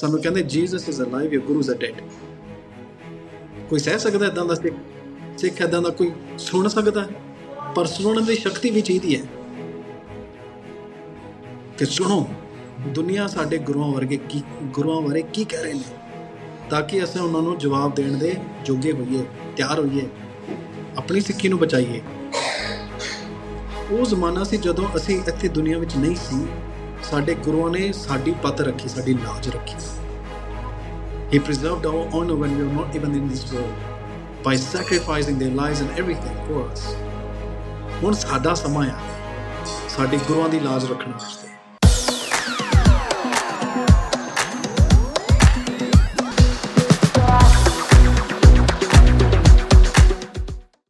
ਸਾਨੂੰ ਕਹਿੰਦੇ Jesus is alive your guru is dead ਕੋਈ ਸਹਿ ਸਕਦਾ ਇਦਾਂ ਦਾ ਸਿੱਖ ਸਿੱਖ ਇਦਾਂ ਦਾ ਕੋਈ ਸੁਣ ਸਕਦਾ। ਹੈ? ਪਰ ਸੁਣਨ ਦੀ ਸ਼ਕਤੀ ਵੀ ਚਾਹੀਦੀ ਹੈ। ਕਿ ਸੁਣੋ, ਦੁਨੀਆ ਸਾਡੇ ਗੁਰੂਆਂ ਵਰਗੇ ਕੀ, ਗੁਰੂਆਂ ਬਾਰੇ ਕੀ ਕਹਿ ਰਹੇ ਨੇ? ਤਾਂ ਕਿ ਅਸੀਂ ਉਹਨਾਂ ਨੂੰ ਜਵਾਬ ਦੇਣ ਦੇ ਜੋਗੇ ਹੋਈਏ, ਤਿਆਰ ਹੋਈਏ। ਆਪਣੀ ਸਿੱਖੀ ਨੂੰ ਬਚਾਈਏ। ਉਹ ਜ਼ਮਾਨਾ ਸੀ ਜਦੋਂ ਅਸੀਂ ਇੱਥੇ ਦੁਨੀਆ ਵਿੱਚ ਨਹੀਂ ਸੀ। ਸਾਡੇ ਗੁਰੂਆਂ ਨੇ ਸਾਡੀ ਪੱਤ ਰੱਖੀ ਸਾਡੀ ਲਾਜ ਰੱਖੀ He preserved our honor when we were not even in this world by sacrificing their lives and everything for us. ਹੁਣ ਸਾਡਾ ਸਮਾਂ ਆ ਸਾਡੇ ਗੁਰੂਆਂ ਦੀ ਲਾਜ ਰੱਖਣ ਵਾਸਤੇ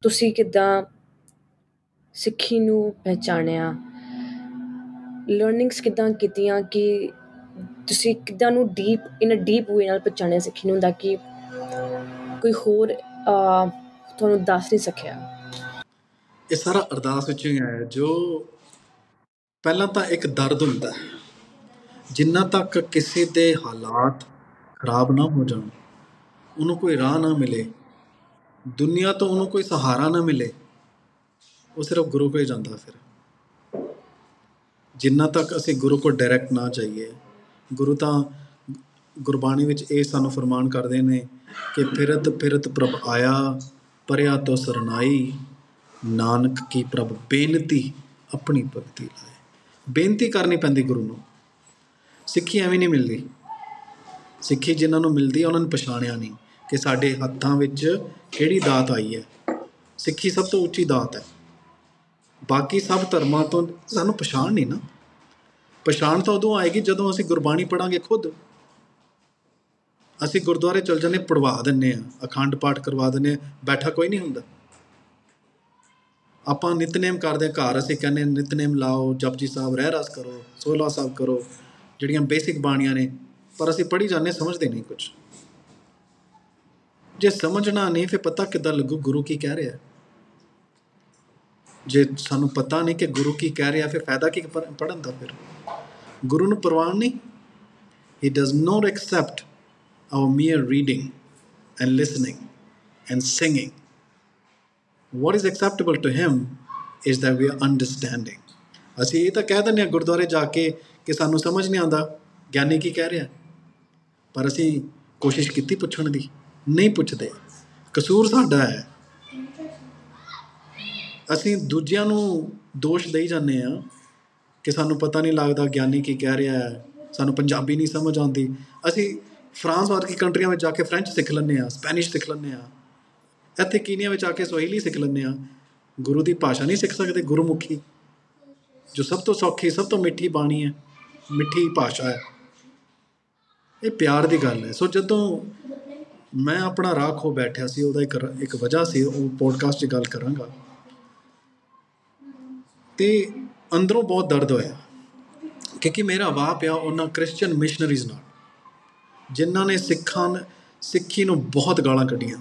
ਤੁਸੀਂ ਕਿੱਦਾਂ ਸਿੱਖੀ ਨੂੰ ਪਹਿਚਾਣਿਆ ਲਰਨਿੰਗਸ ਕਿੱਦਾਂ ਕੀਤੀਆਂ ਕਿ ਤੁਸੀਂ ਕਿੱਦਾਂ ਨੂੰ ਡੀਪ ਇਨ ਅ ਡੀਪ ਵੇ ਨਾਲ ਪਹਿਚਾਣਿਆ ਸਿੱਖੀ ਨੂੰ ਦਾ ਕਿ ਕੋਈ ਹੋਰ ਅਹ, ਤੁਹਾਨੂੰ ਦੱਸ ਨਹੀਂ ਸਕਿਆ। ਇਹ ਸਾਰਾ ਅਰਦਾਸ ਵਿੱਚ ਹੀ ਆਇਆ ਜੋ ਪਹਿਲਾਂ ਤਾਂ ਇੱਕ ਦਰਦ ਹੁੰਦਾ ਹੈ ਜਿੰਨਾ ਤੱਕ ਕਿਸੇ ਦੇ ਹਾਲਾਤ ਖਰਾਬ ਨਾ ਹੋ ਜਾਣ ਉਹਨੂੰ ਕੋਈ ਰਾਹ ਨਾ ਮਿਲੇ ਦੁਨੀਆ ਤੋਂ ਉਹਨੂੰ ਕੋਈ ਸਹਾਰਾ ਨਾ ਮਿਲੇ ਉਹ ਸਿਰਫ ਗੁਰੂ ਕੋਲ ਹੀ ਜਾਂਦਾ ਫਿਰ। ਜਿੰਨਾ ਤੱਕ ਅਸੀਂ ਗੁਰੂ ਕੋਲ ਡਾਇਰੈਕਟ ਨਾ ਜਾਈਏ, ਗੁਰੂ ਤਾਂ ਗੁਰਬਾਣੀ ਵਿੱਚ ਇਹ ਸਾਨੂੰ ਫਰਮਾਨ ਕਰਦੇ ਨੇ ਕਿ ਫਿਰਤ ਫਿਰਤ ਪ੍ਰਭ ਆਇਆ, ਪਰਿਆ ਤੋਂ ਸਰਨਾਈ, ਨਾਨਕ ਕੀ ਪ੍ਰਭ ਬੇਨਤੀ ਆਪਣੀ ਭਗਤੀ ਲਾਏ। ਬੇਨਤੀ ਕਰਨੀ ਪੈਂਦੀ ਗੁਰੂ ਨੂੰ। ਸਿੱਖੀ ਐਵੇਂ ਨਹੀਂ ਮਿਲਦੀ। ਸਿੱਖੀ ਜਿਨ੍ਹਾਂ ਨੂੰ ਮਿਲਦੀ ਹੈ ਉਹਨਾਂ ਨੂੰ ਪਛਾਣਿਆ ਨਹੀਂ ਕਿ ਸਾਡੇ ਹੱਥਾਂ ਵਿੱਚ ਕਿਹੜੀ ਦਾਤ ਆਈ ਹੈ। ਸਿੱਖੀ ਸਭ ਤੋਂ ਉੱਚੀ ਦਾਤ ਹੈ। ਬਾਕੀ ਸਭ ਧਰਮਾਂ ਤੋਂ ਸਾਨੂੰ ਪਛਾਣ ਨਹੀਂ ਨਾ। ਪਛਾਣ ਤਾਂ ਉਦੋਂ ਆਏਗੀ ਜਦੋਂ ਅਸੀਂ ਗੁਰਬਾਣੀ ਪੜਾਂਗੇ ਖੁਦ। ਅਸੀਂ ਗੁਰਦੁਆਰੇ ਚਲ ਜਾਂਦੇ ਪੜਵਾ ਦਿੰਨੇ ਆ ਅਖੰਡ ਪਾਠ ਕਰਵਾ ਦਿੰਨੇ ਆ ਬੈਠਾ ਕੋਈ ਨਹੀਂ ਹੁੰਦਾ। ਆਪਾਂ ਨਿਤਨੇਮ ਕਰਦੇ ਹਾਂ, ਘਰ ਅਸੀਂ ਕਹਿੰਦੇ ਹਾਂ, ਨਿਤਨੇਮ ਲਾਓ, ਜਪਜੀ ਸਾਹਿਬ ਰਹਿ ਰਸ ਕਰੋ ਸੋਲਾ ਸਾਹਿਬ ਕਰੋ, ਜਿਹੜੀਆਂ ਬੇਸਿਕ ਬਾਣੀਆਂ ਨੇ, ਪਰ ਅਸੀਂ ਪੜ੍ਹੀ ਜਾਂਦੇ ਸਮਝਦੇ ਨਹੀਂ ਕੁਝ ਜੇ ਸਮਝਣਾ ਨਹੀਂ, ਫਿਰ ਪਤਾ ਕਿੱਦਾਂ ਲੱਗੂ, ਗੁਰੂ ਕੀ ਕਹਿ ਰਿਹਾ ਹੈ? ਜੇ ਸਾਨੂੰ ਪਤਾ ਨਹੀਂ ਕਿ ਗੁਰੂ ਕੀ ਕਹਿ ਰਿਹਾ, ਫਿਰ ਫਾਇਦਾ ਕੀ ਪੜਨ ਦਾ ਫਿਰ? ਗੁਰੂ ਨੂੰ ਪ੍ਰਵਾਨ ਨਹੀਂ? He does not accept our mere reading and listening and singing. What is acceptable to him is that we are understanding. ਅਸੀਂ ਇਹ ਤਾਂ ਕਹਿ ਦਿੰਦੇ ਹਾਂ ਗੁਰਦੁਆਰੇ ਜਾ ਕੇ ਕਿ ਸਾਨੂੰ ਸਮਝ ਨਹੀਂ ਆਉਂਦਾ, ਗਿਆਨੀ ਕੀ ਕਹਿ ਰਿਹਾ? ਪਰ ਅਸੀਂ ਕੋਸ਼ਿਸ਼ ਕੀਤੀ ਪੁੱਛਣ ਦੀ, ਨਹੀਂ ਪੁੱਛਦੇ। ਕਸੂਰ ਸਾਡਾ ਹੈ ਅਸੀਂ ਦੂਜਿਆਂ ਨੂੰ ਦੋਸ਼ ਦੇਈ ਜਾਂਦੇ ਆ ਕਿ ਸਾਨੂੰ ਪਤਾ ਨਹੀਂ ਲੱਗਦਾ ਗਿਆਨੀ ਕੀ ਕਹਿ ਰਿਹਾ ਹੈ, ਸਾਨੂੰ ਪੰਜਾਬੀ ਨਹੀਂ ਸਮਝ ਆਉਂਦੀ। ਅਸੀਂ ਫਰਾਂਸ ਵਰਗੀ ਕੰਟਰੀਆਂ ਵਿੱਚ ਜਾ ਕੇ ਫ੍ਰੈਂਚ ਸਿੱਖ ਲੈਂਦੇ ਆ ਸਪੈਨਿਸ਼ ਸਿੱਖ ਲੈਂਦੇ ਆ ਇੱਥੇ ਕੀਨੀਆ ਵਿੱਚ ਆ ਕੇ ਸਵਾਹਿਲੀ ਸਿੱਖ ਲੈਂਦੇ ਆ ਗੁਰੂ ਦੀ ਭਾਸ਼ਾ ਨਹੀਂ ਸਿੱਖ ਸਕਦੇ, ਗੁਰਮੁਖੀ, ਜੋ ਸਭ ਤੋਂ ਸੌਖੀ, ਸਭ ਤੋਂ ਮਿੱਠੀ ਬਾਣੀ ਹੈ, ਮਿੱਠੀ ਭਾਸ਼ਾ ਹੈ। ਇਹ ਪਿਆਰ ਦੀ ਗੱਲ ਹੈ। ਸੋ ਜਦੋਂ ਮੈਂ ਆਪਣਾ ਰਾਹ ਖੋ ਬੈਠਿਆ ਸੀ, ਉਹਦਾ ਇੱਕ ਰ- ਇੱਕ ਵਜ੍ਹਾ ਸੀ, ਉਹ ਪੋਡਕਾਸਟ 'ਚ ਗੱਲ ਕਰਾਂਗਾ। ਤੇ ਅੰਦਰੋਂ ਬਹੁਤ ਦਰਦ ਹੋਇਆ। ਕਿਉਂਕਿ ਮੇਰਾ ਵਾਹ ਪਿਆ ਉਹਨਾਂ ਕ੍ਰਿਸਚੀਅਨ ਮਿਸ਼ਨਰੀਜ਼ ਨਾਲ। ਜਿਨ੍ਹਾਂ ਨੇ ਸਿੱਖਾਂ ਸਿੱਖੀ ਨੂੰ ਬਹੁਤ ਗਾਲਾਂ ਕੱਢੀਆਂ।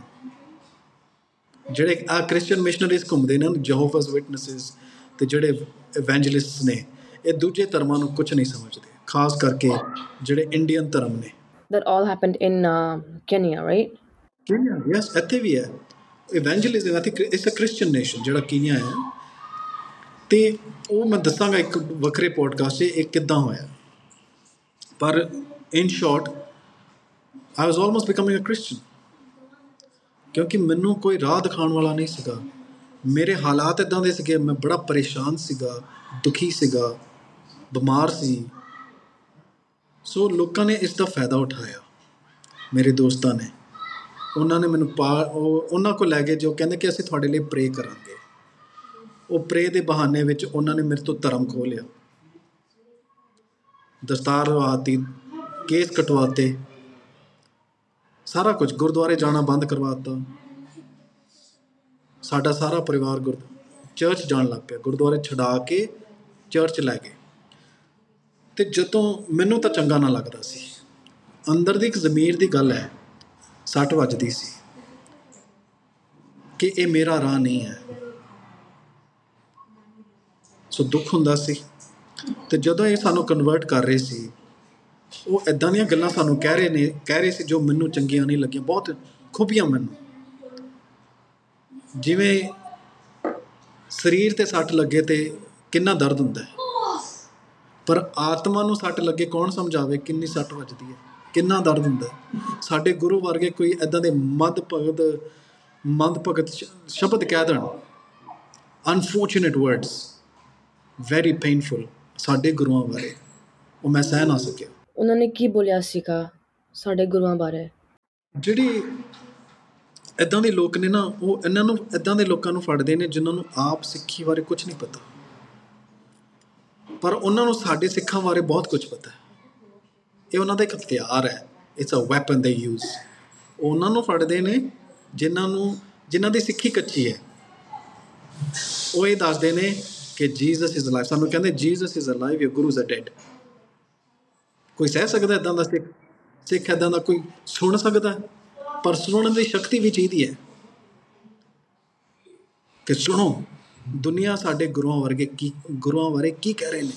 ਜਿਹੜੇ ਆ ਕ੍ਰਿਸਚੀਅਨ ਮਿਸ਼ਨਰੀਜ਼ ਘੁੰਮਦੇ ਨੇ ਜਹੋਵਾਸ ਵਿਟਨੈਸਸ ਤੇ ਜਿਹੜੇ ਇਵੈਂਜਲਿਸਟਸ ਨੇ ਇਹ ਦੂਜੇ ਧਰਮਾਂ ਨੂੰ ਕੁਝ ਨਹੀਂ ਸਮਝਦੇ। ਖਾਸ ਕਰਕੇ ਜਿਹੜੇ ਇੰਡੀਅਨ ਧਰਮ ਨੇ। That all happened in uh, Kenya right? Kenya yes ਇੱਥੇ ਵੀ ਹੈ। Evangelism I think it's a Christian nation ਜਿਹੜਾ ਕੀਨੀਆ ਹੈ ਤੇ ਉਹ ਮੈਂ ਦੱਸਾਂਗਾ ਇੱਕ ਵੱਖਰੇ ਪੋਡਕਾਸਟ 'ਚ ਇਹ ਕਿੱਦਾਂ ਹੋਇਆ। ਪਰ in short I was almost becoming a Christian ਕਿਉਂਕਿ ਮੈਨੂੰ ਕੋਈ ਰਾਹ ਦਿਖਾਉਣ ਵਾਲਾ ਨਹੀਂ ਸੀਗਾ। ਮੇਰੇ ਹਾਲਾਤ ਇਦਾਂ ਦੇ ਸੀਗੇ, ਮੈਂ ਬੜਾ ਪਰੇਸ਼ਾਨ ਸੀਗਾ, ਦੁਖੀ ਸੀਗਾ, ਬਿਮਾਰ ਸੀ। ਸੋ ਲੋਕਾਂ ਨੇ ਇਸ ਦਾ ਫਾਇਦਾ ਉਠਾਇਆ। ਮੇਰੇ ਦੋਸਤਾਂ ਨੇ। ਉਹਨਾਂ ਨੇ ਮੈਨੂੰ ਪਾ ਉਹ ਉਹਨਾਂ ਕੋਲ ਲੈ ਗਏ ਜੋ ਕਹਿੰਦੇ ਕਿ ਅਸੀਂ ਤੁਹਾਡੇ ਲਈ ਪ੍ਰੇ ਕਰਾਂਗੇ। ਉਹ ਪ੍ਰੇ ਦੇ ਬਹਾਨੇ ਵਿੱਚ ਉਹਨਾਂ ਨੇ ਮੇਰੇ ਤੋਂ ਧਰਮ ਖੋਹ ਲਿਆ। ਦਸਤਾਰ ਲਵਾਤੀ ਕੇਸ ਕਟਵਾਤੇ। ਸਾਰਾ ਕੁਝ ਗੁਰਦੁਆਰੇ ਜਾਣਾ ਬੰਦ ਕਰਵਾਤਾ। ਸਾਡਾ ਸਾਰਾ ਪਰਿਵਾਰ ਗੁਰ, ਚਰਚ ਜਾਣ ਲੱਗ ਪਿਆ। ਗੁਰਦੁਆਰੇ ਛਡਾ ਕੇ ਚਰਚ ਲੈ ਗਏ। ਤੇ ਜਦੋਂ ਮੈਨੂੰ ਤਾਂ ਚੰਗਾ ਨਾ ਲੱਗਦਾ ਸੀ। ਅੰਦਰ ਦੀ ਇੱਕ ਜ਼ਮੀਰ ਦੀ ਗੱਲ ਹੈ, ਸੱਟ ਵੱਜਦੀ ਸੀ ਕਿ ਇਹ ਮੇਰਾ ਰਾਹ ਨਹੀਂ ਹੈ। ਸੋ ਦੁੱਖ ਹੁੰਦਾ ਸੀ। ਤੇ ਜਦੋਂ ਇਹ ਸਾਨੂੰ ਕਨਵਰਟ ਕਰ ਰਹੇ ਸੀ, ਉਹ ਇਦਾਂ ਦੀਆਂ ਗੱਲਾਂ ਸਾਨੂੰ ਕਹਿ ਰਹੇ ਨੇ, ਕਹਿ ਰਹੇ ਸੀ ਜੋ ਮੈਨੂੰ ਚੰਗੀਆਂ ਨਹੀਂ ਲੱਗੀਆਂ, ਬਹੁਤ ਖੂਬੀਆਂ ਮੈਨੂੰ। ਜਿਵੇਂ ਸਰੀਰ ਤੇ ਸੱਟ ਲੱਗੇ ਤੇ ਕਿੰਨਾ ਦਰਦ ਹੁੰਦਾ ਹੈ। ਪਰ ਆਤਮਾ ਨੂੰ ਸੱਟ ਲੱਗੇ ਕੌਣ ਸਮਝਾਵੇ ਕਿੰਨੀ ਸੱਟ ਵੱਜਦੀ ਹੈ, ਕਿੰਨਾ ਦਰਦ ਹੁੰਦਾ ਹੈ। ਸਾਡੇ ਗੁਰੂ ਵਰਗੇ ਕੋਈ ਇਦਾਂ ਦੇ ਮਦ ਭਗਤ, ਮੰਦ ਭਗਤ ਸ਼- ਸ਼ਬਦ ਕਹਿ ਦੇਣ। ਅਨਫੋਰਚੂਨੇਟ ਵਰਡਸ ਵੈਰੀ ਪੇਨਫੁਲ ਸਾਡੇ ਗੁਰੂਆਂ ਬਾਰੇ। ਉਹ ਮੈਂ ਸਹਿ ਨਾ ਸਕਿਆ। ਉਹਨਾਂ ਨੇ ਕੀ ਬੋਲਿਆ ਸੀਗਾ ਸਾਡੇ ਗੁਰੂਆਂ ਬਾਰੇ। ਜਿਹੜੀ ਇਦਾਂ ਦੇ ਲੋਕ ਨੇ ਨਾ ਉਹ ਇਹਨਾਂ ਨੂੰ ਇਦਾਂ ਦੇ ਲੋਕਾਂ ਨੂੰ ਫੜਦੇ ਨੇ ਜਿਨ੍ਹਾਂ ਨੂੰ ਆਪ ਸਿੱਖੀ ਬਾਰੇ ਕੁਝ ਨਹੀਂ ਪਤਾ। ਪਰ ਉਹਨਾਂ ਨੂੰ ਸਾਡੇ ਸਿੱਖਾਂ ਬਾਰੇ ਬਹੁਤ ਕੁਝ ਪਤਾ ਹੈ। ਇਹ ਉਹਨਾਂ ਦਾ ਇੱਕ ਹਥਿਆਰ ਹੈ। It's a weapon they use ਉਹਨਾਂ ਨੂੰ ਫੜਦੇ ਨੇ ਜਿਨ੍ਹਾਂ ਨੂੰ ਜਿਨ੍ਹਾਂ ਦੀ ਸਿੱਖੀ ਕੱਚੀ ਹੈ। ਉਹ ਇਹ ਦੱਸਦੇ ਨੇ ਕਿ ਜੀਸਸ ਇਜ਼ ਅਲਾਈਵ ਸਾਨੂੰ ਕਹਿੰਦੇ Jesus is alive your gurus are dead ਕੋਈ ਸਹਿ ਸਕਦਾ ਇਦਾਂ ਦਾ ਸਿੱਖ ਸਿੱਖ ਇਦਾਂ ਦਾ ਕੋਈ ਸੁਣ ਸਕਦਾ? ਹੈ? ਪਰ ਸੁਣਨ ਦੀ ਸ਼ਕਤੀ ਵੀ ਚਾਹੀਦੀ ਹੈ। ਕਿ ਸੁਣੋ, ਦੁਨੀਆ ਸਾਡੇ ਗੁਰੂਆਂ ਵਰਗੇ ਕੀ ਗੁਰੂਆਂ ਬਾਰੇ ਕੀ ਕਹਿ ਰਹੇ ਨੇ?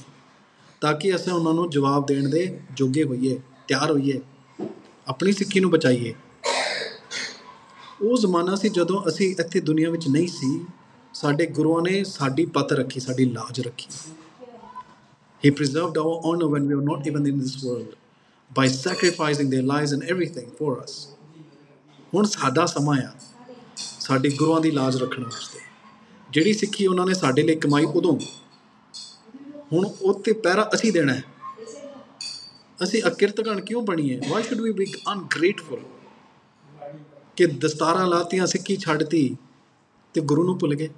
ਤਾਂ ਕਿ ਅਸੀਂ ਉਹਨਾਂ ਨੂੰ ਜਵਾਬ ਦੇਣ ਦੇ ਜੋਗੇ ਹੋਈਏ, ਤਿਆਰ ਹੋਈਏ, ਆਪਣੀ ਸਿੱਖੀ ਨੂੰ ਬਚਾਈਏ। ਉਹ ਜ਼ਮਾਨਾ ਸੀ ਜਦੋਂ ਅਸੀਂ ਇੱਥੇ ਦੁਨੀਆ ਵਿੱਚ ਨਹੀਂ ਸੀ। ਸਾਡੇ ਗੁਰੂਆਂ ਨੇ ਸਾਡੀ ਪਤ ਰੱਖੀ, ਸਾਡੀ ਲਾਜ ਰੱਖੀ। He preserved our honor when we were not even in this world by sacrificing their lives and everything for us. ਹੁਣ ਸਾਡਾ ਸਮਾਂ ਆ, ਸਾਡੇ ਗੁਰੂਆਂ ਦੀ ਲਾਜ ਰੱਖਣ ਵਾਸਤੇ। ਜਿਹੜੀ ਸਿੱਖੀ ਉਹਨਾਂ ਨੇ ਸਾਡੇ ਲਈ ਕਮਾਈ ਉਦੋਂ, ਹੁਣ ਉਹ ਤੇ ਪਹਿਰਾ ਅਸੀਂ ਦੇਣਾ ਹੈ। ਅਸੀਂ ਅਕਿਰਤਗਣ ਕਿਉਂ ਬਣੀਏ? Why should we be ungrateful ਕਿ ਦਸਤਾਰਾਂ ਲਾਤੀਆਂ, ਸਿੱਖੀ ਛੱਡਤੀ। ਤੇ ਗੁਰੂ ਨੂੰ ਭੁੱਲ ਗਏ।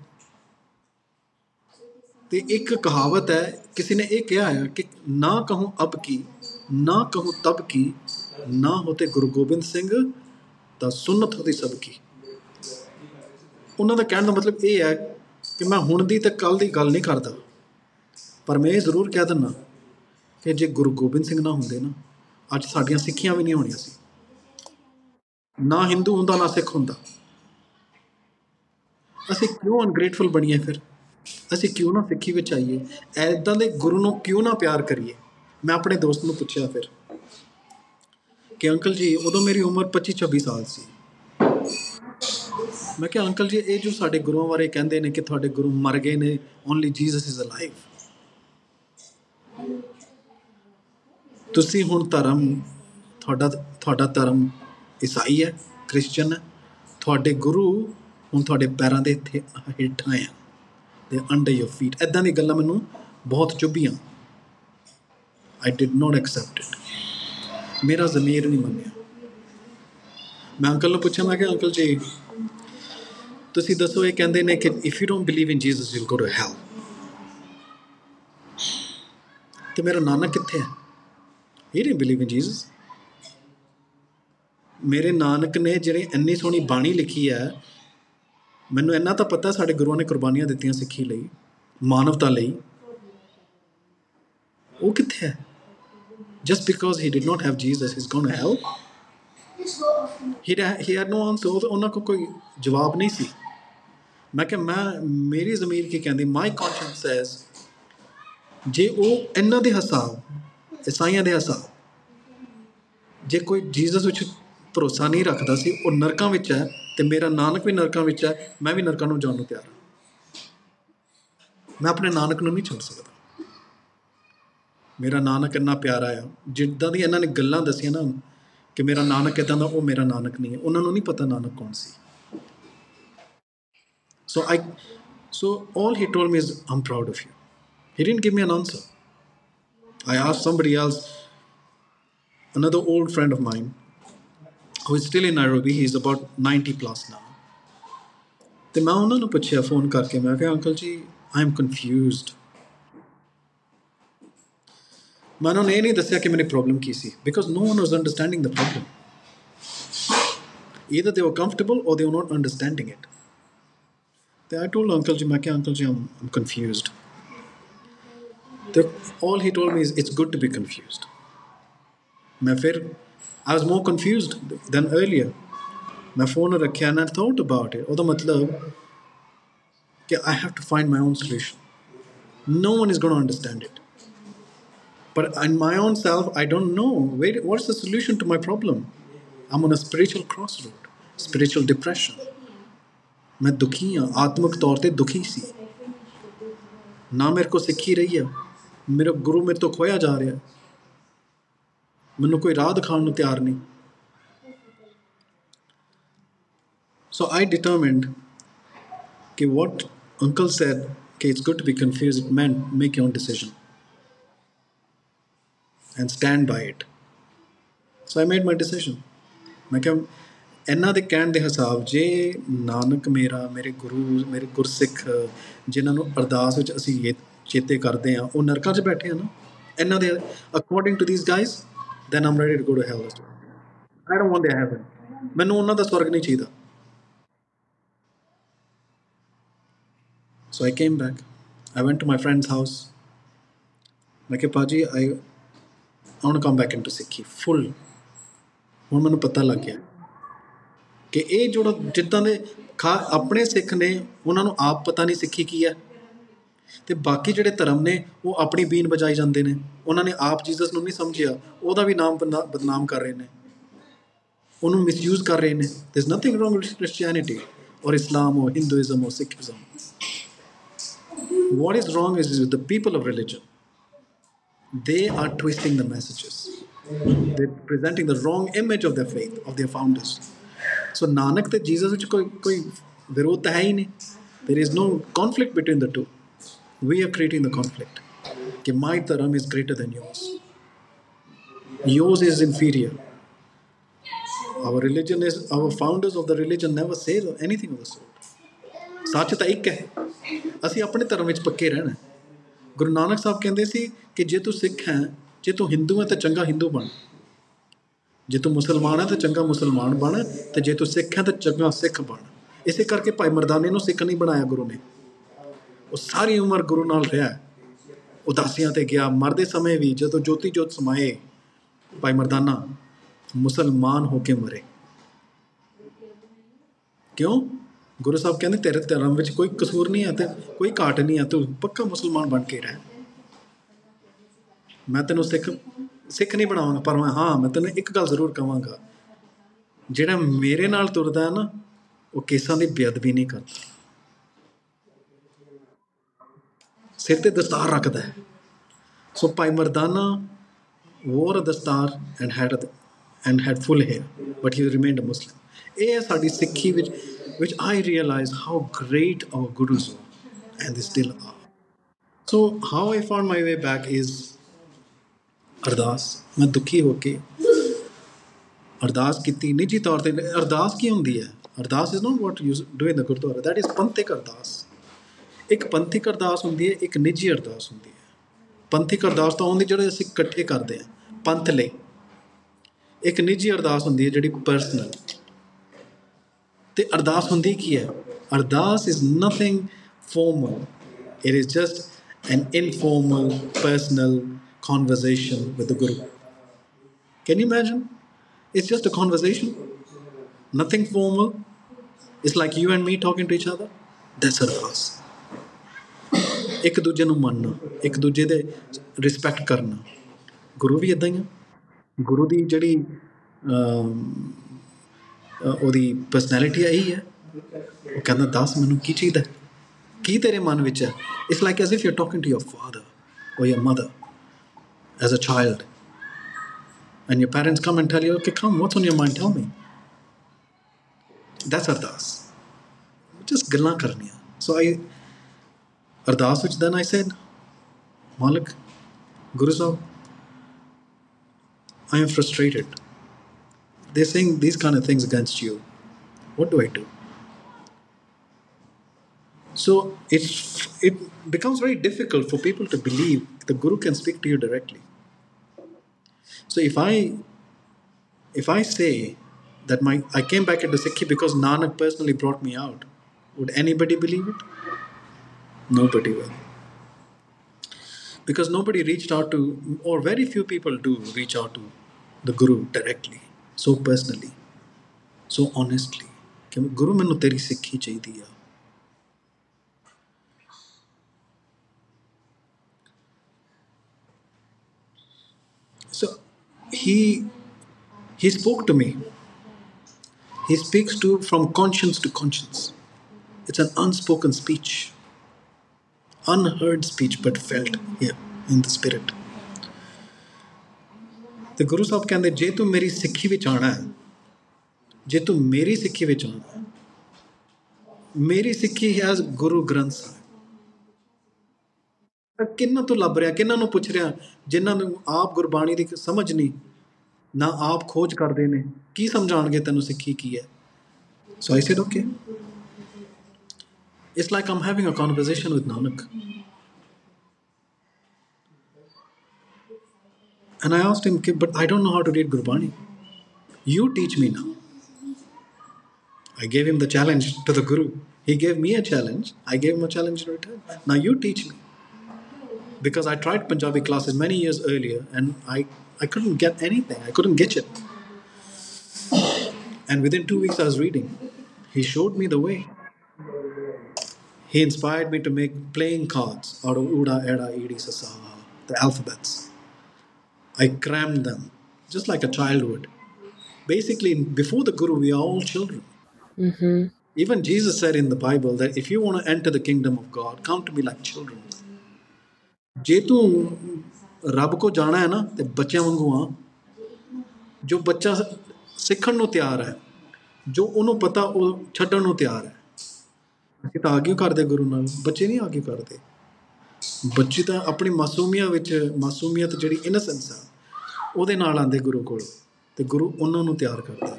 ਤੇ ਇੱਕ ਕਹਾਵਤ ਹੈ, ਕਿਸੇ ਨੇ ਇਹ ਕਿਹਾ ਹੈ ਕਿ ਨਾ ਕਹੂੰ ਅਬ ਕੀ, ਨਾ ਕਹੂੰ ਤਬ ਕੀ, ਨਾ ਹੋਤੇ ਗੁਰੂ ਗੋਬਿੰਦ ਸਿੰਘ ਤਾਂ ਸੁਨਤ ਹੋਤੀ ਸਭ ਕੀ। ਉਹਨਾਂ ਦਾ ਕਹਿਣ ਦਾ ਮਤਲਬ ਇਹ ਹੈ ਕਿ ਮੈਂ ਹੁਣ ਦੀ ਤੇ ਕੱਲ ਦੀ ਗੱਲ ਨਹੀਂ ਕਰਦਾ, ਪਰ ਮੈਂ ਇਹ ਜ਼ਰੂਰ ਕਹਿ ਦਿੰਦਾ ਕਿ ਜੇ ਗੁਰੂ ਗੋਬਿੰਦ ਸਿੰਘ ਨਾ ਹੁੰਦੇ ਨਾ, ਅੱਜ ਸਾਡੀਆਂ ਸਿੱਖੀਆਂ ਵੀ ਨਹੀਂ ਹੋਣੀਆਂ ਸੀ। ਨਾ ਹਿੰਦੂ ਹੁੰਦਾ, ਨਾ ਸਿੱਖ ਹੁੰਦਾ। ਅਸੀਂ ਕਿਉਂ ਅਨਗ੍ਰੇਟਫੁਲ ਬਣੀਏ ਫਿਰ? ਅਸੀਂ ਕਿਉਂ ਨਾ ਸਿੱਖੀ ਵਿੱਚ ਆਈਏ? ਐਦਾਂ ਦੇ ਗੁਰੂ ਨੂੰ ਕਿਉਂ ਨਾ ਪਿਆਰ ਕਰੀਏ? ਮੈਂ ਆਪਣੇ ਦੋਸਤ ਨੂੰ ਪੁੱਛਿਆ ਫਿਰ। ਕਿ ਅੰਕਲ ਜੀ, ਉਦੋਂ ਮੇਰੀ ਉਮਰ 25 26 ਸਾਲ ਸੀ। ਮੈਂ ਕਿਹਾ, ਅੰਕਲ ਜੀ, ਇਹ ਜੋ ਸਾਡੇ ਗੁਰੂਆਂ ਬਾਰੇ ਕਹਿੰਦੇ ਨੇ ਕਿ ਤੁਹਾਡੇ ਗੁਰੂ ਮਰ ਗਏ ਨੇ ਓਨਲੀ ਜੀਸਸ ਇਜ਼ ਅਲਾਈਵ ਤੁਸੀਂ ਹੁਣ ਧਰਮ, ਤੁਹਾਡਾ ਤੁਹਾਡਾ ਧਰਮ ਈਸਾਈ ਹੈ ਕ੍ਰਿਸਚੀਅਨ ਹੈ। ਤੁਹਾਡੇ ਗੁਰੂ ਹੁਣ ਤੁਹਾਡੇ ਪੈਰਾਂ ਦੇ ਇੱਥੇ ਹੇਠਾਂ ਆ ਦੇ ਅੰਡਰ ਯੋਰ ਫੀਟ ਐਦਾਂ ਦੀ ਗੱਲਾਂ ਮੈਨੂੰ ਬਹੁਤ ਚੁੱਭੀਆਂ। I did not accept it ਮੇਰਾ ਜ਼ਮੀਰ ਨਹੀਂ ਮੰਨਿਆ। ਮੈਂ ਅੰਕਲ ਨੂੰ ਪੁੱਛਿਆ, ਮੈਂ ਕਿ ਅੰਕਲ ਜੀ, ਤੁਸੀਂ ਦੱਸੋ, ਇਹ ਕਹਿੰਦੇ ਨੇ ਕਿ if you don't believe in Jesus you'll go to hell ਤੇ ਮੇਰਾ ਨਾਨਕ ਕਿੱਥੇ ਹੈ? He didn't believe in Jesus ਮੇਰੇ ਨਾਨਕ ਨੇ ਜਿਹੜੇ ਇੰਨੀ ਸੋਹਣੀ ਬਾਣੀ ਲਿਖੀ ਹੈ ਮੈਨੂੰ ਇੰਨਾ ਤਾਂ ਪਤਾ ਸਾਡੇ ਗੁਰੂਆਂ ਨੇ ਕੁਰਬਾਨੀਆਂ ਦਿੱਤੀਆਂ ਸਿੱਖੀ ਲਈ, ਮਾਨਵਤਾ ਲਈ। ਉਹ ਕਿੱਥੇ ਹੈ? Just because he did not have Jesus, he's going to hell? He da- he had no answer. ਉਹ- ਉਹਨਾਂ ਕੋਲ ਕੋਈ ਜਵਾਬ ਨਹੀਂ ਸੀ। ਮੈਂ ਕਿ ਮੈਂ, ਮੇਰੀ ਜ਼ਮੀਰ ਕੀ ਕਹਿੰਦੀ? ਮਾਈ conscience says, ਜੇ ਉਹ ਇਹਨਾਂ ਦੇ ਹਿਸਾਬ ਈਸਾਈਆਂ ਦੇ ਹਿਸਾਬ, ਜੇ ਕੋਈ ਜੀਸਸ ਵਿੱਚ ਭਰੋਸਾ ਨਹੀਂ ਰੱਖਦਾ ਸੀ, ਉਹ ਨਰਕਾਂ ਵਿੱਚ ਹੈ ਤੇ ਮੇਰਾ ਨਾਨਕ ਵੀ ਨਰਕਾਂ ਵਿੱਚ ਹੈ, ਮੈਂ ਵੀ ਨਰਕਾਂ ਨੂੰ ਜਾਣ ਨੂੰ ਤਿਆਰ ਹਾਂ। ਮੈਂ ਆਪਣੇ ਨਾਨਕ ਨੂੰ ਨਹੀਂ ਛੱਡ ਸਕਦਾ। ਮੇਰਾ ਨਾਨਕ ਇੰਨਾ ਪਿਆਰਾ ਆ, ਜਿੱਦਾਂ ਦੀ ਇਹਨਾਂ ਨੇ ਗੱਲਾਂ ਦੱਸੀਆਂ ਨਾ, ਕਿ ਮੇਰਾ ਨਾਨਕ ਇਦਾਂ ਦਾ, ਉਹ ਮੇਰਾ ਨਾਨਕ ਨਹੀਂ ਹੈ। ਉਹਨਾਂ ਨੂੰ ਨਹੀਂ ਪਤਾ ਨਾਨਕ ਕੌਣ ਸੀ। So I so all he told me is, i'm proud of you. He didn't give me an answer. I asked somebody else, another old friend of mine who is still in Nairobi he's about 90 plus now ਤੇ ਮੈਂ ਉਹਨਾਂ ਨੂੰ ਪੁੱਛਿਆ phone ਕਰਕੇ ਮੈਂ ਕਿਹਾ uncle ਜੀ I am confused ਮੈਂ ਉਹਨਾਂ ਨੂੰ ਇਹ ਨਹੀਂ ਦੱਸਿਆ ਕਿ ਮੇਰੀ ਪ੍ਰੋਬਲਮ ਕੀ ਸੀ because no one was understanding the problem either they were comfortable or they were not understanding it ਤੇ I told uncle ਜੀ ਮੈਂ ਕਿਹਾ uncle ਜੀ I'm, I'm confused ਤੇ all he told me is it's good to be confused ਮੈਂ ਫਿਰ I was more confused than earlier. My phone or and I thought about it. Although matlab, I have to find my own solution. No one is going to understand it. But in my own self, I don't know. Where, what's the solution to my problem? I'm on a spiritual crossroad, spiritual depression. मैं दुखी हाँ तौर पे दुखी सी ना मेरे को सिक्खी रही है मेरा गुरु मेरे तो खोया जा रहा है ਮੈਨੂੰ ਕੋਈ ਰਾਹ ਦਿਖਾਉਣ ਨੂੰ ਤਿਆਰ ਨਹੀਂ So I determined कि what uncle said कि it's good to be confused it meant make your own decision and stand by it so I made my decision ਮੈਂ ਕਿਹਾ ਇਹਨਾਂ ਦੇ ਕਹਿਣ ਦੇ ਹਿਸਾਬ ਜੇ ਨਾਨਕ ਮੇਰਾ ਮੇਰੇ ਗੁਰੂ ਮੇਰੇ ਗੁਰਸਿੱਖ ਜਿਨ੍ਹਾਂ ਨੂੰ ਅਰਦਾਸ ਵਿੱਚ ਅਸੀਂ ਇਹ ਚੇਤੇ ਕਰਦੇ ਆ ਉਹ ਨਰਕਾਂ 'ਚ ਬੈਠੇ ਆ ਨਾ ਇਹਨਾਂ ਦੇ according to these guys then I'm ready to go to hell as well. I don't want their heaven. ਮੈਨੂੰ ਉਹਨਾਂ ਦਾ ਸਵਰਗ ਨਹੀਂ ਚਾਹੀਦਾ So I came back. I went to my friend's house. ਮੈਂ ਕਿਹਾ ਭਾਜੀ I I want to come back into Sikhi full. ਹੁਣ ਮੈਨੂੰ ਪਤਾ ਲੱਗ ਗਿਆ ਕਿ ਇਹ ਜਿਹੜਾ ਜਿੱਦਾਂ ਦੇ ਆਪਣੇ ਸਿੱਖ ਨੇ ਉਹਨਾਂ ਨੂੰ ਆਪ ਪਤਾ ਨਹੀਂ ਸਿੱਖੀ ਕੀ ਹੈ ਤੇ ਬਾਕੀ ਜਿਹੜੇ ਧਰਮ ਨੇ ਉਹ ਆਪਣੀ ਬੀਨ ਬਜਾਈ ਜਾਂਦੇ ਨੇ ਉਹਨਾਂ ਨੇ ਆਪ ਜੀਸਸ ਨੂੰ ਨਹੀਂ ਸਮਝਿਆ ਉਹਦਾ ਵੀ ਨਾਮ ਬਦਨਾ- ਬਦਨਾਮ ਕਰ ਰਹੇ ਨੇ ਉਹਨੂੰ ਮਿਸਯੂਜ਼ ਕਰ ਰਹੇ ਨੇ there is nothing wrong with Christianity or Islam or Hinduism or Sikhism what is wrong is with the people of religion. They are twisting the messages. They're presenting the wrong image of their faith, of their founders. So Nanak ਤੇ Jesus ਵਿੱਚ ਕੋਈ ਕੋਈ ਵਿਰੋਧ ਤਾਂ ਹੈ ਹੀ ਨਹੀਂ. There is no conflict between the two. We are creating the conflict. ਕਿ my dharam is greater than yours. Yours is inferior. Our religion is, our founders of the religion never say anything of the sort. ਸੱਚ ਤਾਂ ਇੱਕ ਹੈ ਅਸੀਂ ਆਪਣੇ ਧਰਮ ਵਿੱਚ ਪੱਕੇ ਰਹਿਣਾ ਹੈ। ਗੁਰੂ ਨਾਨਕ ਸਾਹਿਬ ਕਹਿੰਦੇ ਸੀ ਕਿ ਜੇ ਤੂੰ ਸਿੱਖ ਹੈ ਜੇ ਤੂੰ ਹਿੰਦੂ ਹੈ ਤਾਂ ਚੰਗਾ ਹਿੰਦੂ ਬਣ ਜੇ ਤੂੰ ਮੁਸਲਮਾਨ ਹੈ ਤਾਂ ਚੰਗਾ ਮੁਸਲਮਾਨ ਬਣ ਤੇ ਜੇ ਤੂੰ ਸਿੱਖ ਹੈ ਤਾਂ ਚੰਗਾ ਸਿੱਖ ਬਣ ਇਸੇ ਕਰਕੇ ਭਾਈ ਮਰਦਾਨੇ ਨੂੰ ਸਿੱਖ ਨਹੀਂ ਬਣਾਇਆ ਗੁਰੂ ਨੇ ਉਹ ਸਾਰੀ ਉਮਰ ਗੁਰੂ ਨਾਲ ਰਿਹਾ ਉਦਾਸੀਆਂ ਤੇ ਗਿਆ। ਮਰਦੇ ਸਮੇਂ ਵੀ ਜਦੋਂ ਜੋਤੀ ਜੋਤ ਸਮਾਏ, ਭਾਈ ਮਰਦਾਨਾ, ਮੁਸਲਮਾਨ ਹੋ ਕੇ ਮਰੇ। ਕਿਉਂ? ਗੁਰੂ ਸਾਹਿਬ ਕਹਿੰਦੇ, ਤੇਰੇ ਧਰਮ ਵਿੱਚ ਕੋਈ ਕਸੂਰ ਨਹੀਂ ਹੈ ਤੇ ਕੋਈ ਘਾਟ ਨਹੀਂ ਹੈ। ਤੂੰ ਪੱਕਾ ਮੁਸਲਮਾਨ ਬਣ ਕੇ ਰਹਿ। ਮੈਂ ਤੈਨੂੰ ਸਿੱਖ ਸਿੱਖ ਨਹੀਂ ਬਣਾਵਾਂਗਾ ਪਰ ਮੈਂ, ਹਾਂ, ਮੈਂ ਤੈਨੂੰ ਇੱਕ ਗੱਲ ਜ਼ਰੂਰ ਕਵਾਂਗਾ ਜਿਹੜਾ ਮੇਰੇ ਨਾਲ ਤੁਰਦਾ ਹੈ ਨਾ, ਉਹ ਕੇਸਾਂ ਦੀ ਬੇਅਦਬੀ ਨਹੀਂ ਕਰਦਾ। ਸਿਰ ਤੇ ਦਸਤਾਰ ਰੱਖਦਾ ਹੈ ਸੋ ਭਾਈ Mardana wore a dastar and had a, and had full hair but he remained a muslim ਇਹ ਹੈ ਸਾਡੀ ਸਿੱਖੀ ਵਿੱਚ which I realized how great our gurus were and they still are so how I found my way back is ਅਰਦਾਸ ਮੈਂ ਦੁਖੀ ਹੋ ਕੇ ਅਰਦਾਸ ਕੀਤੀ ਨਿੱਜੀ ਤੌਰ ਤੇ ਅਰਦਾਸ ਕੀ ਹੁੰਦੀ ਹੈ ardas is not what you do in the gurdwara that is panthik ardas ਇੱਕ ਪੰਥਿਕ ਅਰਦਾਸ ਹੁੰਦੀ ਹੈ ਇੱਕ ਨਿੱਜੀ ਅਰਦਾਸ ਹੁੰਦੀ ਹੈ ਪੰਥਿਕ ਅਰਦਾਸ ਤਾਂ ਹੁੰਦੀ ਜਿਹੜੇ ਅਸੀਂ ਇਕੱਠੇ ਕਰਦੇ ਆ ਪੰਥ ਲਈ ਇੱਕ ਨਿੱਜੀ ਅਰਦਾਸ ਹੁੰਦੀ ਹੈ ਜਿਹੜੀ ਪਰਸਨਲ ਤੇ ਅਰਦਾਸ ਹੁੰਦੀ ਕੀ ਹੈ ardas is nothing formal it is just an informal personal conversation with the guru can you imagine it's just a conversation nothing formal it's like you and me talking to each other that's ardas ਇੱਕ ਦੂਜੇ ਨੂੰ ਮੰਨਣਾ ਇੱਕ ਦੂਜੇ ਦੇ respect ਕਰਨਾ। ਗੁਰੂ ਵੀ ਇਦਾਂ ਹੀ ਆ। ਗੁਰੂ ਦੀ ਜਿਹੜੀ ਅਮ, ਅ, ਉਹਦੀ ਪਰਸਨੈਲਿਟੀ ਇਹੀ ਹੈ ਉਹ ਕਹਿੰਦਾ ਦੱਸ ਮੈਨੂੰ ਕੀ ਚਾਹੀਦਾ? ਹੈ? ਕੀ ਤੇਰੇ ਮਨ ਵਿੱਚ ਹੈ it's like as if you are talking to your father or your mother as a child. And your parents come and tell you okay come what's on your mind? Tell me. That's ardas just ਗੱਲਾਂ ਕਰਨੀਆਂ। So i ਅਰਦਾਸ ਵਿੱਚ then i said ਮਾਲਕ Guru Sahib i am frustrated they're saying these kind of things against you what do i do so it's it becomes very difficult for people to believe the guru can speak to you directly so if i if i say that my i came back into sikhi because nanak personally brought me out would anybody believe it nobody will because nobody reached out to or very few people do reach out to the guru directly so personally so honestly ਕਿ ਗੁਰੂ ਮੈਨੂੰ ਤੇਰੀ ਸਿੱਖੀ ਚਾਹੀਦੀ ਆ he he spoke to me he speaks to from conscience to conscience it's an unspoken speech unheard speech, but felt here in the spirit. ਤੇ ਗੁਰੂ ਸਾਹਿਬ ਕਹਿੰਦੇ, ਜੇ ਤੂੰ ਮੇਰੀ ਸਿੱਖੀ ਵਿੱਚ ਆਣਾ ਹੈ, ਜੇ ਤੂੰ ਮੇਰੀ ਸਿੱਖੀ ਵਿੱਚ ਆਣਾ ਹੈ, ਮੇਰੀ ਸਿੱਖੀ ਹੈ ਗੁਰੂ ਗ੍ਰੰਥ ਸਾਹਿਬ। ਤਾਂ ਕਿੰਨਾਂ ਤੋਂ ਲੱਭ ਰਿਹਾ, ਕਿੰਨਾਂ ਨੂੰ ਪੁੱਛ ਰਿਹਾ, ਜਿਨ੍ਹਾਂ ਨੂੰ ਆਪ ਗੁਰਬਾਣੀ ਦੀ ਸਮਝ ਨਹੀਂ, ਨਾ ਆਪ ਖੋਜ ਕਰਦੇ ਨੇ, ਕੀ ਸਮਝਾਣਗੇ ਤੈਨੂੰ ਸਿੱਖੀ ਕੀ ਹੈ? So I said okay It's like I'm having a conversation with Nanak. And I asked him, but I don't know how to read Gurbani. You teach me now. I gave him the challenge to the Guru. He gave me a challenge. I gave him a challenge in return. Now you teach me. Because I tried Punjabi classes many years earlier and I, I couldn't get anything. I couldn't get it. And within two weeks, I was reading. He showed me the way. He inspired me to make playing cards out of Uda, Eda, Edi, Sasa, the alphabets. I crammed them, just like a child would. Basically, before the Guru, we are all children. Even Jesus said in the Bible that if you want to enter the kingdom of God, come to me like children. ਜੇ ਤੂੰ ਰੱਬ ਕੋ ਜਾਣਾ ਹੈ ਨਾ ਤੇ ਬੱਚਿਆਂ ਵਾਂਗੂ ਆ ਜੋ ਬੱਚਾ ਸਿੱਖਣ ਨੂੰ ਤਿਆਰ ਹੈ ਜੋ ਉਹਨੂੰ ਪਤਾ ਉਹ ਛੱਡਣ ਨੂੰ ਤਿਆਰ ਹੈ ਅਸੀਂ ਤਾਂ ਆਗੇ ਕਰਦੇ ਗੁਰੂ ਨਾਲ ਬੱਚੇ ਨਹੀਂ ਆਗੇ ਕਰਦੇ? ਬੱਚੇ ਤਾਂ ਆਪਣੀ ਮਾਸੂਮੀਅਤ ਵਿੱਚ, ਮਾਸੂਮੀਅਤ ਜਿਹੜੀ ਇਨੋਸੈਂਸ ਆ, ਉਹਦੇ ਨਾਲ ਆਂਦੇ ਗੁਰੂ ਕੋਲ ਤੇ ਗੁਰੂ ਉਹਨਾਂ ਨੂੰ ਤਿਆਰ ਕਰਦਾ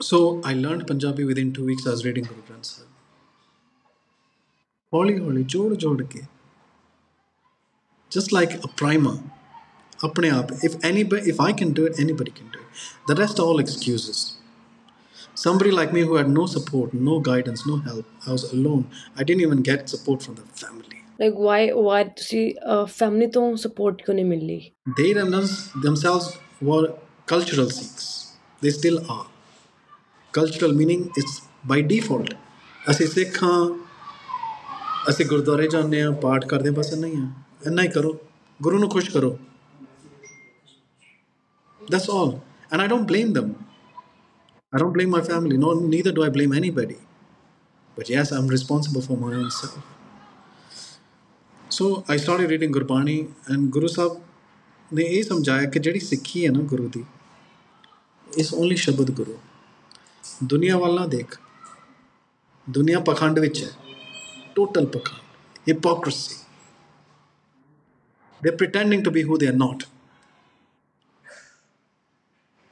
so I learned Punjabi within 2 weeks as reading Guru Granth Sahib ਹੌਲੀ ਹੌਲੀ ਜੋੜ ਜੋੜ ਕੇ just like a primer ਆਪਣੇ ਆਪ if anybody if I can do it, anybody can do it. The rest are all excuses. somebody like me who had no support no guidance no help I was alone I didn't even get support from the family like why why ਤੁਸੀਂ family ਤੋਂ support ਕਿਉਂ ਨਹੀਂ ਮਿਲੀ they themselves, themselves were cultural Sikhs. They still are. Cultural meaning is by default. ਅਸੀਂ ਸਿੱਖ ਹਾਂ ਅਸੀਂ ਗੁਰਦੁਆਰੇ ਜਾਂਦੇ ਹਾਂ ਪਾਠ ਕਰਦੇ ਹਾਂ ਬਸ ਇੰਨਾ ਹੀ ਆ ਇੰਨਾ ਹੀ ਕਰੋ ਗੁਰੂ ਨੂੰ ਖੁਸ਼ ਕਰੋ that's all and I don't blame them I don't blame my family no neither do I blame anybody but yes I'm responsible for my own self so I started reading Gurbani and Guru Sahib ਨੇ ਇਹ ਸਮਝਾਇਆ ਕਿ ਜਿਹੜੀ ਸਿੱਖੀ ਹੈ ਨਾ ਗੁਰੂ ਦੀ ਇਸ only ਸ਼ਬਦ ਗੁਰੂ ਦੁਨੀਆ ਵੱਲ ਨਾ ਦੇਖ ਦੁਨੀਆ ਪਖੰਡ ਵਿੱਚ ਹੈ ਟੋਟਲ ਪਖੰਡ hypocrisy they're pretending to be who they are not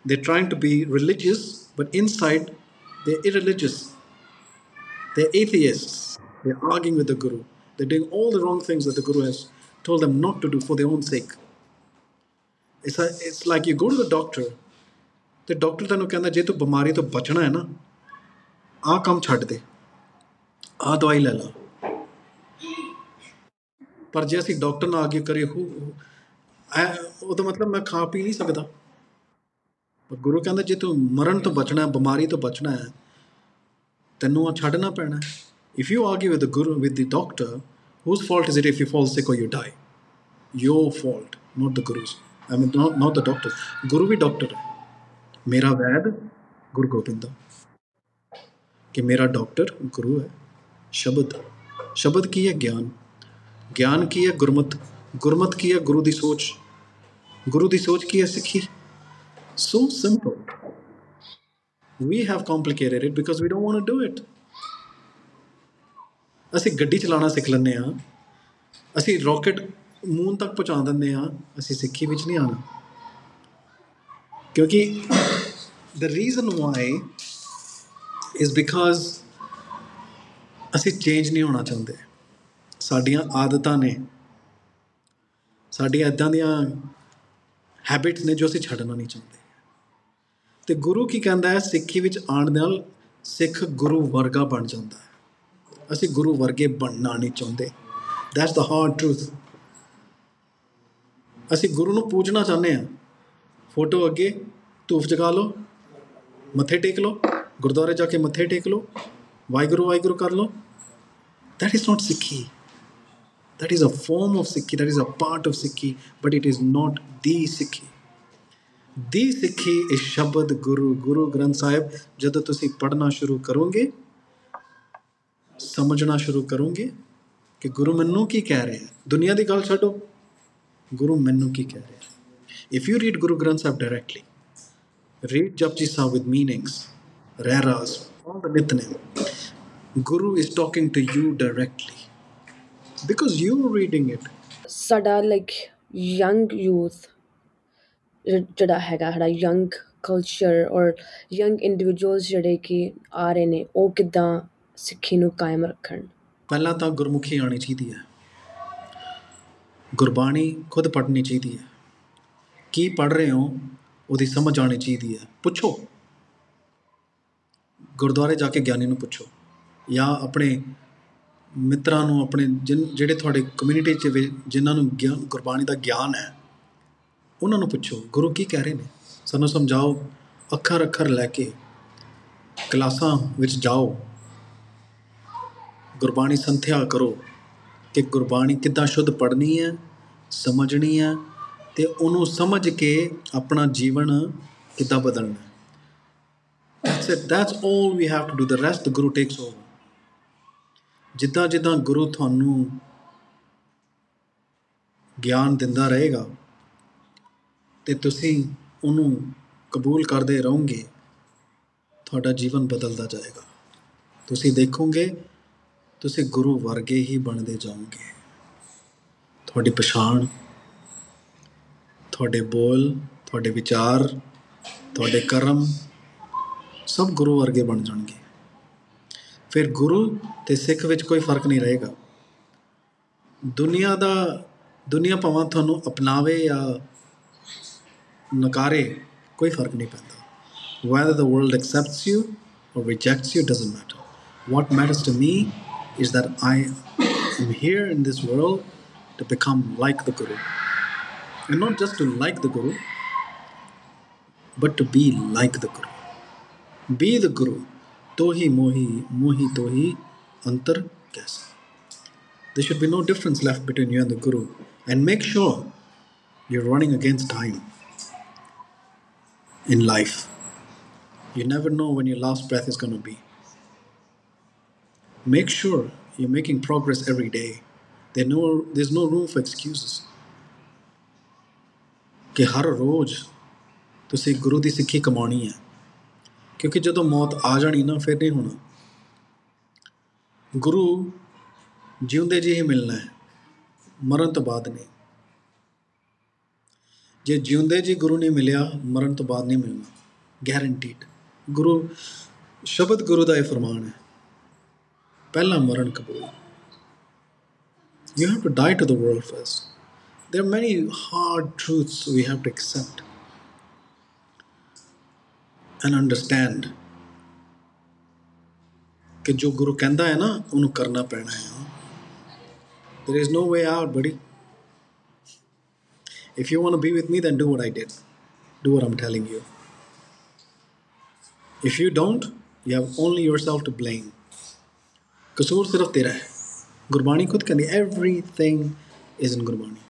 they're trying to be religious but inside they're irreligious they're atheists they're arguing with the guru they're doing all the wrong things that the guru has told them not to do for their own sake it's, a, it's like you go to the doctor ਤੇ doctor ਤੈਨੂੰ ਕਹਿੰਦਾ ਜੇ ਤੂੰ ਬਿਮਾਰੀ ਤੋਂ ਬਚਣਾ ਹੈ ਨਾ ਆਹ ਕੰਮ ਛੱਡ ਦੇ ਆਹ ਦਵਾਈ ਲੈ ਲਾ ਪਰ ਜੇ ਅਸੀਂ ਡਾਕਟਰ ਨਾਲ ਆਗੇ ਕਰੇ ਹੋ ਉਹ ਤਾਂ ਮਤਲਬ ਮੈਂ ਖਾ ਪੀ ਨਹੀਂ ਸਕਦਾ ਪਰ ਗੁਰੂ ਕਹਿੰਦਾ ਜੇ ਤੂੰ ਮਰਨ ਤੋਂ ਬਚਣਾ ਹੈ ਬਿਮਾਰੀ ਤੋਂ ਬਚਣਾ ਹੈ ਤੈਨੂੰ ਆ ਛੱਡਣਾ ਪੈਣਾ if you argue with the guru with the doctor whose fault is it if you fall sick or you die? Your fault not the guru's. I mean not, not the doctor guru ਵੀ doctor ਹੈ ਮੇਰਾ ਵੈਦ ਗੁਰੂ ਗੋਬਿੰਦ ਦਾ ਕਿ ਮੇਰਾ doctor ਗੁਰੂ ਹੈ ਸ਼ਬਦ ਸ਼ਬਦ ਕੀ ਹੈ ਗਿਆਨ ਗਿਆਨ ਕੀ ਹੈ ਗੁਰਮਤ ਗੁਰਮਤ ਕੀ ਹੈ ਗੁਰੂ ਦੀ ਸੋਚ ਗੁਰੂ ਦੀ ਸੋਚ ਕੀ ਹੈ ਸਿੱਖੀ so simple. We have complicated it because we don't want to do it. ਅਸੀਂ ਗੱਡੀ ਚਲਾਉਣਾ ਸਿੱਖ ਲੈਂਦੇ ਆ ਅਸੀਂ ਰਾਕਟ ਮੂਨ ਤੱਕ ਪਹੁੰਚਾ ਦਿੰਦੇ ਆ ਅਸੀਂ ਸਿੱਖੀ ਵਿੱਚ ਨਹੀਂ ਆਣਾ ਕਿਉਂਕਿ the reason why is because ਅਸੀਂ ਚੇਂਜ ਨਹੀਂ ਹੋਣਾ ਚਾਹੁੰਦੇ। ਸਾਡੀਆਂ ਆਦਤਾਂ ਨੇ। ਸਾਡੀਆਂ ਇਦਾਂ ਦੀਆਂ ਹੈਬਿਟਸ ਨੇ ਜੋ ਅਸੀਂ ਛੱਡਣਾ ਨਹੀਂ ਚਾਹੁੰਦੇ। ਤੇ ਗੁਰੂ ਕੀ ਕਹਿੰਦਾ ਹੈ? ਸਿੱਖੀ ਵਿੱਚ ਆਉਣ ਨਾਲ ਸਿੱਖ ਗੁਰੂ ਵਰਗਾ ਬਣ ਜਾਂਦਾ ਹੈ। ਅਸੀਂ ਗੁਰੂ ਵਰਗੇ ਬਣਨਾ ਨਹੀਂ ਚਾਹੁੰਦੇ। ਦੈਟਸ ਦਾ ਹਾਰਡ ਟਰੂਥ ਅਸੀਂ ਗੁਰੂ ਨੂੰ ਪੂਜਣਾ ਚਾਹੁੰਦੇ ਹਾਂ। ਫੋਟੋ ਅੱਗੇ ਧੂਫ ਜਗਾ ਲਓ ਮੱਥੇ ਟੇਕ ਲਓ ਗੁਰਦੁਆਰੇ ਜਾ ਕੇ ਮੱਥੇ ਟੇਕ ਲਓ ਵਾਹਿਗੁਰੂ ਵਾਹਿਗੁਰੂ ਕਰ ਲਓ। That is not ਸਿੱਖੀ। That is a form of Sikhi, that is a part of Sikhi, but it is not the Sikhi. ਦੀ ਸਿੱਖੀ ਇਸ ਸ਼ਬਦ ਗੁਰੂ ਗੁਰੂ ਗ੍ਰੰਥ ਸਾਹਿਬ ਜਦੋਂ ਤੁਸੀਂ ਪੜ੍ਹਨਾ ਸ਼ੁਰੂ ਕਰੋਗੇ ਸਮਝਣਾ ਸ਼ੁਰੂ ਕਰੋਗੇ ਕਿ ਗੁਰੂ ਮੈਨੂੰ ਕੀ ਕਹਿ ਰਿਹਾ ਹੈ ਦੁਨੀਆ ਦੀ ਗੱਲ ਛੱਡੋ ਗੁਰੂ ਮੈਨੂੰ ਕੀ ਕਹਿ ਰਿਹਾ ਹੈ if you read Guru Granth Sahib directly read Japji Sahib with meanings, raras, all the nitnem. Guru is talking to you directly because you're reading it. ਸਾਡਾ ਲਾਈਕ ਯੰਗ ਯੂਥ ਜਿਹੜਾ ਹੈਗਾ ਸਾਡਾ young culture or young individuals ਜਿਹੜੇ ਕਿ ਆ ਰਹੇ ਨੇ, ਉਹ ਕਿਦਾਂ ਸਿੱਖੀ ਨੂੰ ਕਾਇਮ ਰੱਖਣ? ਪਹਿਲਾਂ ਤਾਂ ਗੁਰਮੁਖੀ ਆਣੀ ਚਾਹੀਦੀ ਹੈ। ਗੁਰਬਾਣੀ ਖੁਦ ਪੜ੍ਹਨੀ ਚਾਹੀਦੀ ਹੈ। ਕੀ ਪੜ੍ਹ ਰਹੇ ਹੋ, ਉਹਦੀ ਸਮਝ ਆਣੀ ਚਾਹੀਦੀ ਹੈ। ਪੁੱਛੋ। ਗੁਰਦੁਆਰੇ ਜਾ ਕੇ ਗਿਆਨੀ ਨੂੰ ਪੁੱਛੋ। ਜਾਂ ਆਪਣੇ ਮਿੱਤਰਾਂ ਨੂੰ, ਆਪਣੇ ਜਿਨ, ਜਿਹੜੇ ਤੁਹਾਡੇ ਕਮਿਊਨਿਟੀ 'ਚ ਵੀ, ਜਿਨ੍ਹਾਂ ਨੂੰ ਗਿਆਨ, ਗੁਰਬਾਣੀ ਦਾ ਗਿਆਨ ਹੈ ਉਹਨਾਂ ਨੂੰ ਪੁੱਛੋ, ਗੁਰੂ ਕੀ ਕਹਿ ਰਹੇ ਨੇ? ਸਾਨੂੰ ਸਮਝਾਓ, ਅੱਖਰ ਅੱਖਰ ਲੈ ਕੇ ਕਲਾਸਾਂ ਵਿੱਚ ਜਾਓ। ਗੁਰਬਾਣੀ ਸੰਥਿਆ ਕਰੋ ਕਿ ਗੁਰਬਾਣੀ ਕਿੱਦਾਂ ਸ਼ੁੱਧ ਪੜ੍ਹਨੀ ਹੈ, ਸਮਝਣੀ ਹੈ ਤੇ ਉਹਨੂੰ ਸਮਝ ਕੇ ਆਪਣਾ ਜੀਵਨ ਕਿੱਦਾਂ ਬਦਲਣਾ ਹੈ। That's it, that's all we have to do, the rest the guru takes over ਜਿੱਦਾਂ ਜਿੱਦਾਂ ਗੁਰੂ ਤੁਹਾਨੂੰ ਗਿਆਨ ਦਿੰਦਾ ਰਹੇਗਾ ਤੇ ਤੁਸੀਂ ਉਹਨੂੰ ਕਬੂਲ ਕਰਦੇ ਰਹੋਗੇ, ਤੁਹਾਡਾ ਜੀਵਨ ਬਦਲਦਾ ਜਾਏਗਾ। ਤੁਸੀਂ ਦੇਖੋਗੇ, ਤੁਸੀਂ ਗੁਰੂ ਵਰਗੇ ਹੀ ਬਣਦੇ ਜਾਓਗੇ। ਤੁਹਾਡੀ ਪਛਾਣ, ਤੁਹਾਡੇ ਬੋਲ, ਤੁਹਾਡੇ ਵਿਚਾਰ, ਤੁਹਾਡੇ ਕਰਮ, ਸਭ ਗੁਰੂ ਵਰਗੇ ਬਣ ਜਾਣਗੇ। ਫਿਰ ਗੁਰੂ ਤੇ ਸਿੱਖ ਵਿੱਚ ਕੋਈ ਫ਼ਰਕ ਨਹੀਂ ਰਹੇਗਾ। ਦੁਨੀਆ ਦਾ, ਦੁਨੀਆ ਭਾਵੇਂ ਤੁਹਾਨੂੰ ਅਪਣਾਵੇ ਜਾਂ ਨਕਾਰੇ ਕੋਈ ਫ਼ਰਕ ਨਹੀਂ ਪੈਂਦਾ whether the world accepts you or rejects you doesn't matter what matters to me is that i am here in this world to become like the guru and not just to like the guru but to be like the guru be the guru tohi mohi mohi tohi antar kaisa there should be no difference left between you and the guru and make sure you're running against time in life you never know when your last breath is going to be make sure you're making progress every day there no, there's no room for excuses ਕਿ ਹਰ ਰੋਜ਼ ਤੁਸੀਂ ਗੁਰੂ ਦੀ ਸਿੱਖੀ ਕਮਾਉਣੀ ਹੈ ਕਿਉਂਕਿ ਜਦੋਂ ਮੌਤ ਆ ਜਾਣੀ ਨਾ ਫਿਰ ਨਹੀਂ ਹੋਣਾ ਗੁਰੂ ਜਿਉਂਦੇ ਜੀ ਹੀ ਮਿਲਣਾ ਹੈ ਮਰਨ ਤੋਂ ਬਾਅਦ ਨਹੀਂ ਜੇ ਜਿਉਂਦੇ ਜੀ ਗੁਰੂ ਨਹੀਂ ਮਿਲਿਆ ਮਰਨ ਤੋਂ ਬਾਅਦ ਨਹੀਂ ਮਿਲਣਾ ਗੈਰੰਟੀਡ ਗੁਰੂ ਸ਼ਬਦ ਗੁਰੂ ਦਾ ਇਹ ਫਰਮਾਨ ਹੈ ਪਹਿਲਾ ਮਰਨ ਕਬੂਲ you have to die to the world first there are many hard truths we have to accept and understand ਕਿ ਜੋ ਗੁਰੂ ਕਹਿੰਦਾ ਹੈ ਨਾ ਉਹਨੂੰ ਕਰਨਾ ਪੈਣਾ ਹੈ there is no way out buddy If you want to be with me, then do what I did. Do what I'm telling you. If you don't, you have only yourself to blame. कसूर sirf tera hai. Gurbani khud कहती everything is in gurbani